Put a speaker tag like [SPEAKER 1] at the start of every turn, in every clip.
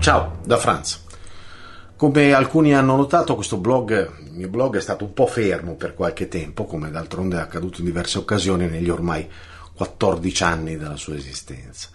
[SPEAKER 1] Ciao, da Franz. Come alcuni hanno notato, questo blog, il mio blog è stato un po' fermo per qualche tempo, come d'altronde è accaduto in diverse occasioni negli ormai 14 anni della sua esistenza.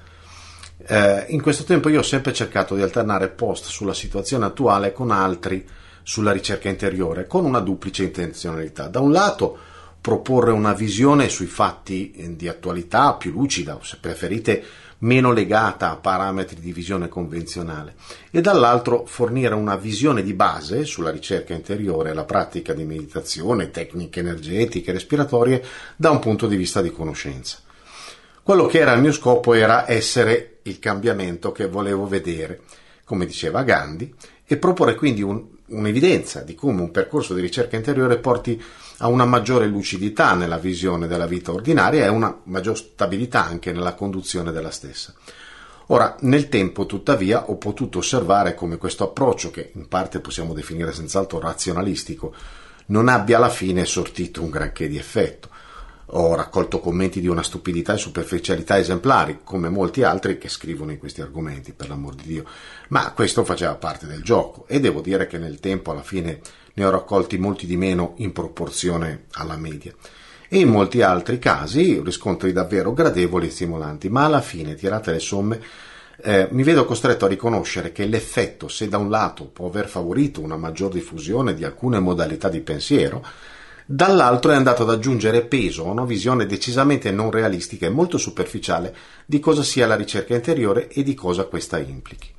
[SPEAKER 1] Eh, in questo tempo io ho sempre cercato di alternare post sulla situazione attuale con altri sulla ricerca interiore, con una duplice intenzionalità. Da un lato, proporre una visione sui fatti di attualità più lucida, o se preferite meno legata a parametri di visione convenzionale e dall'altro fornire una visione di base sulla ricerca interiore la pratica di meditazione, tecniche energetiche, respiratorie da un punto di vista di conoscenza. Quello che era il mio scopo era essere il cambiamento che volevo vedere, come diceva Gandhi, e proporre quindi un, un'evidenza di come un percorso di ricerca interiore porti a una maggiore lucidità nella visione della vita ordinaria e una maggior stabilità anche nella conduzione della stessa. Ora, nel tempo, tuttavia, ho potuto osservare come questo approccio, che in parte possiamo definire senz'altro razionalistico, non abbia alla fine sortito un granché di effetto. Ho raccolto commenti di una stupidità e superficialità esemplari, come molti altri che scrivono in questi argomenti, per l'amor di Dio, ma questo faceva parte del gioco e devo dire che nel tempo alla fine ne ho raccolti molti di meno in proporzione alla media. E in molti altri casi riscontri davvero gradevoli e stimolanti, ma alla fine, tirate le somme, eh, mi vedo costretto a riconoscere che l'effetto, se da un lato può aver favorito una maggior diffusione di alcune modalità di pensiero, dall'altro è andato ad aggiungere peso a una visione decisamente non realistica e molto superficiale di cosa sia la ricerca interiore e di cosa questa implichi.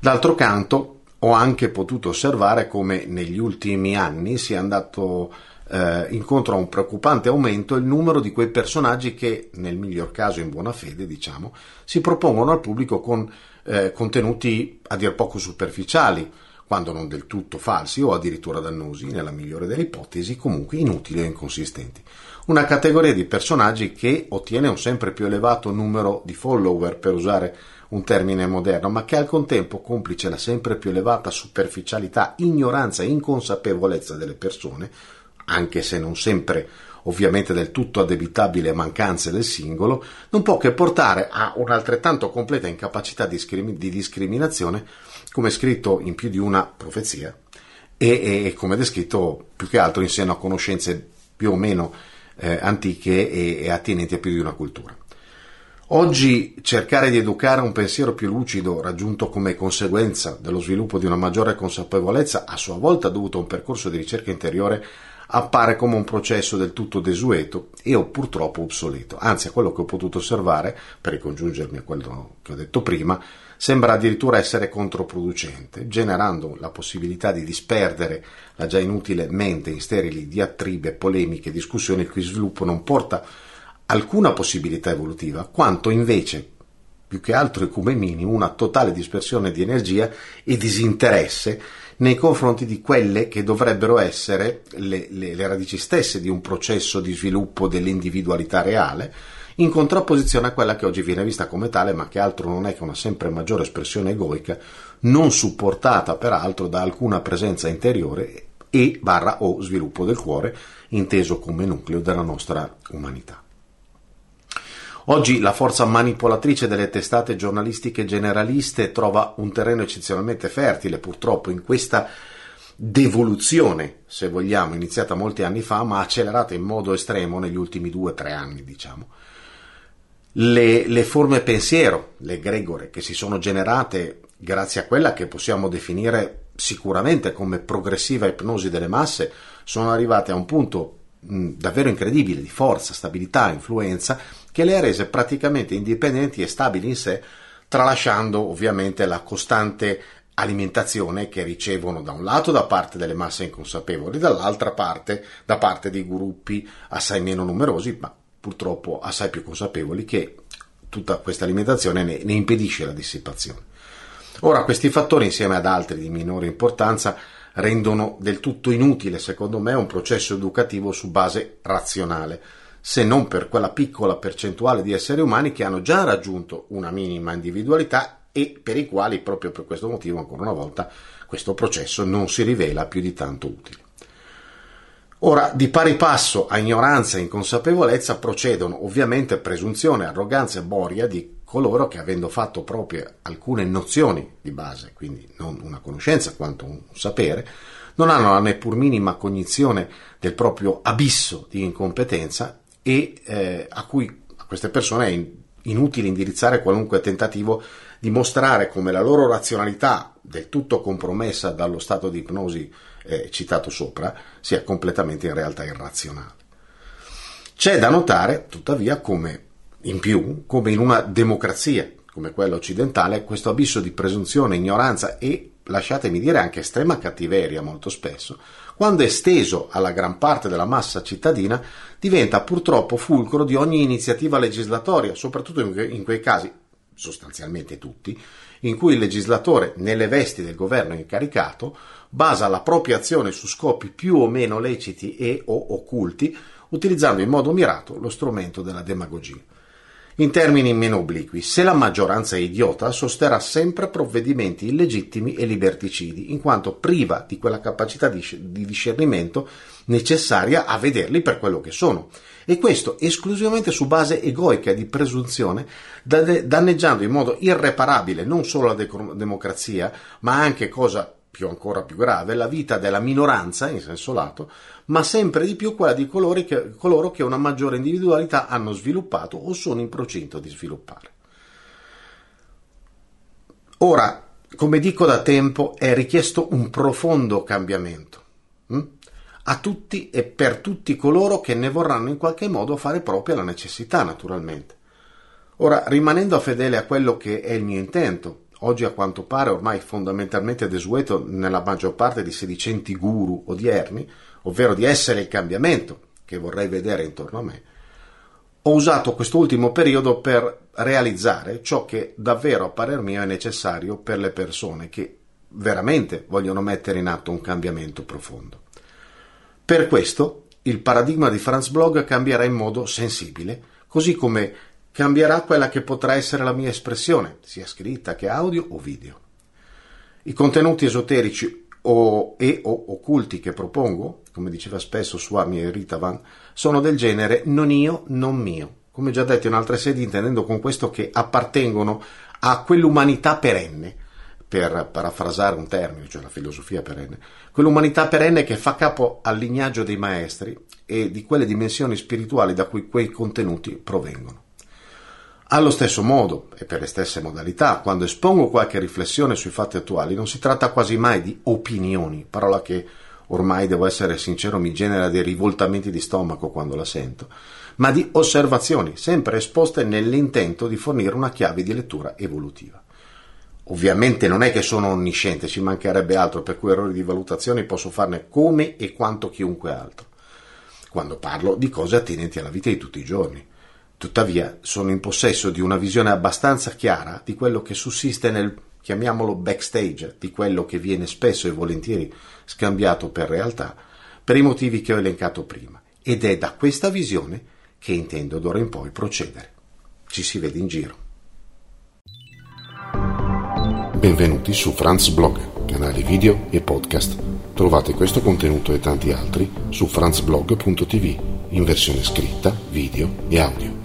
[SPEAKER 1] D'altro canto, ho anche potuto osservare come negli ultimi anni sia andato eh, incontro a un preoccupante aumento il numero di quei personaggi che, nel miglior caso in buona fede, diciamo, si propongono al pubblico con eh, contenuti a dir poco superficiali, quando non del tutto falsi o addirittura dannosi, nella migliore delle ipotesi, comunque inutili e inconsistenti. Una categoria di personaggi che ottiene un sempre più elevato numero di follower, per usare un termine moderno, ma che al contempo, complice la sempre più elevata superficialità, ignoranza e inconsapevolezza delle persone, anche se non sempre ovviamente del tutto addebitabile a mancanze del singolo, non può che portare a un'altrettanto completa incapacità di, discriminazione come scritto in più di una profezia e, e come descritto più che altro in seno a conoscenze più o meno eh, antiche e, e attinenti a più di una cultura. Oggi cercare di educare un pensiero più lucido, raggiunto come conseguenza dello sviluppo di una maggiore consapevolezza, a sua volta dovuto a un percorso di ricerca interiore, appare come un processo del tutto desueto e o purtroppo obsoleto. Anzi, a quello che ho potuto osservare, per ricongiungermi a quello che ho detto prima, sembra addirittura essere controproducente, generando la possibilità di disperdere la già inutile mente in sterili diatribe, polemiche discussioni il cui sviluppo non porta alcuna possibilità evolutiva, quanto invece, più che altro e come minimo, una totale dispersione di energia e disinteresse nei confronti di quelle che dovrebbero essere le, le, le radici stesse di un processo di sviluppo dell'individualità reale, in contrapposizione a quella che oggi viene vista come tale, ma che altro non è che una sempre maggiore espressione egoica, non supportata peraltro da alcuna presenza interiore e barra o sviluppo del cuore, inteso come nucleo della nostra umanità. Oggi la forza manipolatrice delle testate giornalistiche generaliste trova un terreno eccezionalmente fertile, purtroppo, in questa devoluzione, se vogliamo, iniziata molti anni fa, ma accelerata in modo estremo negli ultimi due o tre anni, diciamo. Le, le forme pensiero, le gregore, che si sono generate grazie a quella che possiamo definire sicuramente come progressiva ipnosi delle masse, sono arrivate a un punto mh, davvero incredibile di forza, stabilità, influenza, che le ha rese praticamente indipendenti e stabili in sé, tralasciando ovviamente la costante alimentazione che ricevono da un lato da parte delle masse inconsapevoli, dall'altra parte da parte di gruppi assai meno numerosi, ma purtroppo assai più consapevoli che tutta questa alimentazione ne, ne impedisce la dissipazione. Ora, questi fattori, insieme ad altri di minore importanza, rendono del tutto inutile, secondo me, un processo educativo su base razionale, se non per quella piccola percentuale di esseri umani che hanno già raggiunto una minima individualità e per i quali, proprio per questo motivo, ancora una volta, questo processo non si rivela più di tanto utile. Ora, di pari passo a ignoranza e inconsapevolezza procedono ovviamente presunzione, arroganza e boria di coloro che avendo fatto proprio alcune nozioni di base, quindi non una conoscenza quanto un sapere, non hanno la neppur minima cognizione del proprio abisso di incompetenza e eh, a cui a queste persone è inutile indirizzare qualunque tentativo di mostrare come la loro razionalità, del tutto compromessa dallo stato di ipnosi eh, citato sopra, sia completamente in realtà irrazionale. C'è da notare, tuttavia, come in più, come in una democrazia come quella occidentale, questo abisso di presunzione, ignoranza e, lasciatemi dire, anche estrema cattiveria molto spesso, quando esteso alla gran parte della massa cittadina, diventa purtroppo fulcro di ogni iniziativa legislatoria, soprattutto in quei casi, sostanzialmente tutti, in cui il legislatore, nelle vesti del governo incaricato, basa la propria azione su scopi più o meno leciti e o occulti, utilizzando in modo mirato lo strumento della demagogia. In termini meno obliqui, se la maggioranza è idiota, sosterrà sempre provvedimenti illegittimi e liberticidi, in quanto priva di quella capacità di, discernimento necessaria a vederli per quello che sono, e questo esclusivamente su base egoica di presunzione, danneggiando in modo irreparabile non solo la de- democrazia, ma anche, cosa più ancora più grave, la vita della minoranza in senso lato, ma sempre di più quella di che, coloro che una maggiore individualità hanno sviluppato o sono in procinto di sviluppare. Ora, come dico da tempo, è richiesto un profondo cambiamento hm? a tutti e per tutti coloro che ne vorranno in qualche modo fare propria la necessità, naturalmente. Ora, rimanendo fedele a quello che è il mio intento, oggi a quanto pare ormai fondamentalmente desueto nella maggior parte di sedicenti guru odierni, ovvero di essere il cambiamento che vorrei vedere intorno a me, ho usato quest'ultimo periodo per realizzare ciò che davvero a parer mio è necessario per le persone che veramente vogliono mettere in atto un cambiamento profondo. Per questo il paradigma di Franz Blog cambierà in modo sensibile, così come cambierà quella che potrà essere la mia espressione, sia scritta che audio o video. I contenuti esoterici o, e o occulti che propongo, come diceva spesso Swami Ritavan, sono del genere non io, non mio. Come già detto in altre sedi, intendendo con questo che appartengono a quell'umanità perenne, per parafrasare un termine, cioè la filosofia perenne, quell'umanità perenne che fa capo al lignaggio dei maestri e di quelle dimensioni spirituali da cui quei contenuti provengono. Allo stesso modo e per le stesse modalità, quando espongo qualche riflessione sui fatti attuali, non si tratta quasi mai di opinioni, parola che ormai devo essere sincero mi genera dei rivoltamenti di stomaco quando la sento, ma di osservazioni, sempre esposte nell'intento di fornire una chiave di lettura evolutiva. Ovviamente non è che sono onnisciente, ci mancherebbe altro, per cui errori di valutazione posso farne come e quanto chiunque altro, quando parlo di cose attinenti alla vita di tutti i giorni. Tuttavia sono in possesso di una visione abbastanza chiara di quello che sussiste nel, chiamiamolo backstage, di quello che viene spesso e volentieri scambiato per realtà, per i motivi che ho elencato prima. Ed è da questa visione che intendo d'ora in poi procedere. Ci si vede in giro.
[SPEAKER 2] Benvenuti su Franz Blog, canale video e podcast. Trovate questo contenuto e tanti altri su franzblog.tv in versione scritta, video e audio.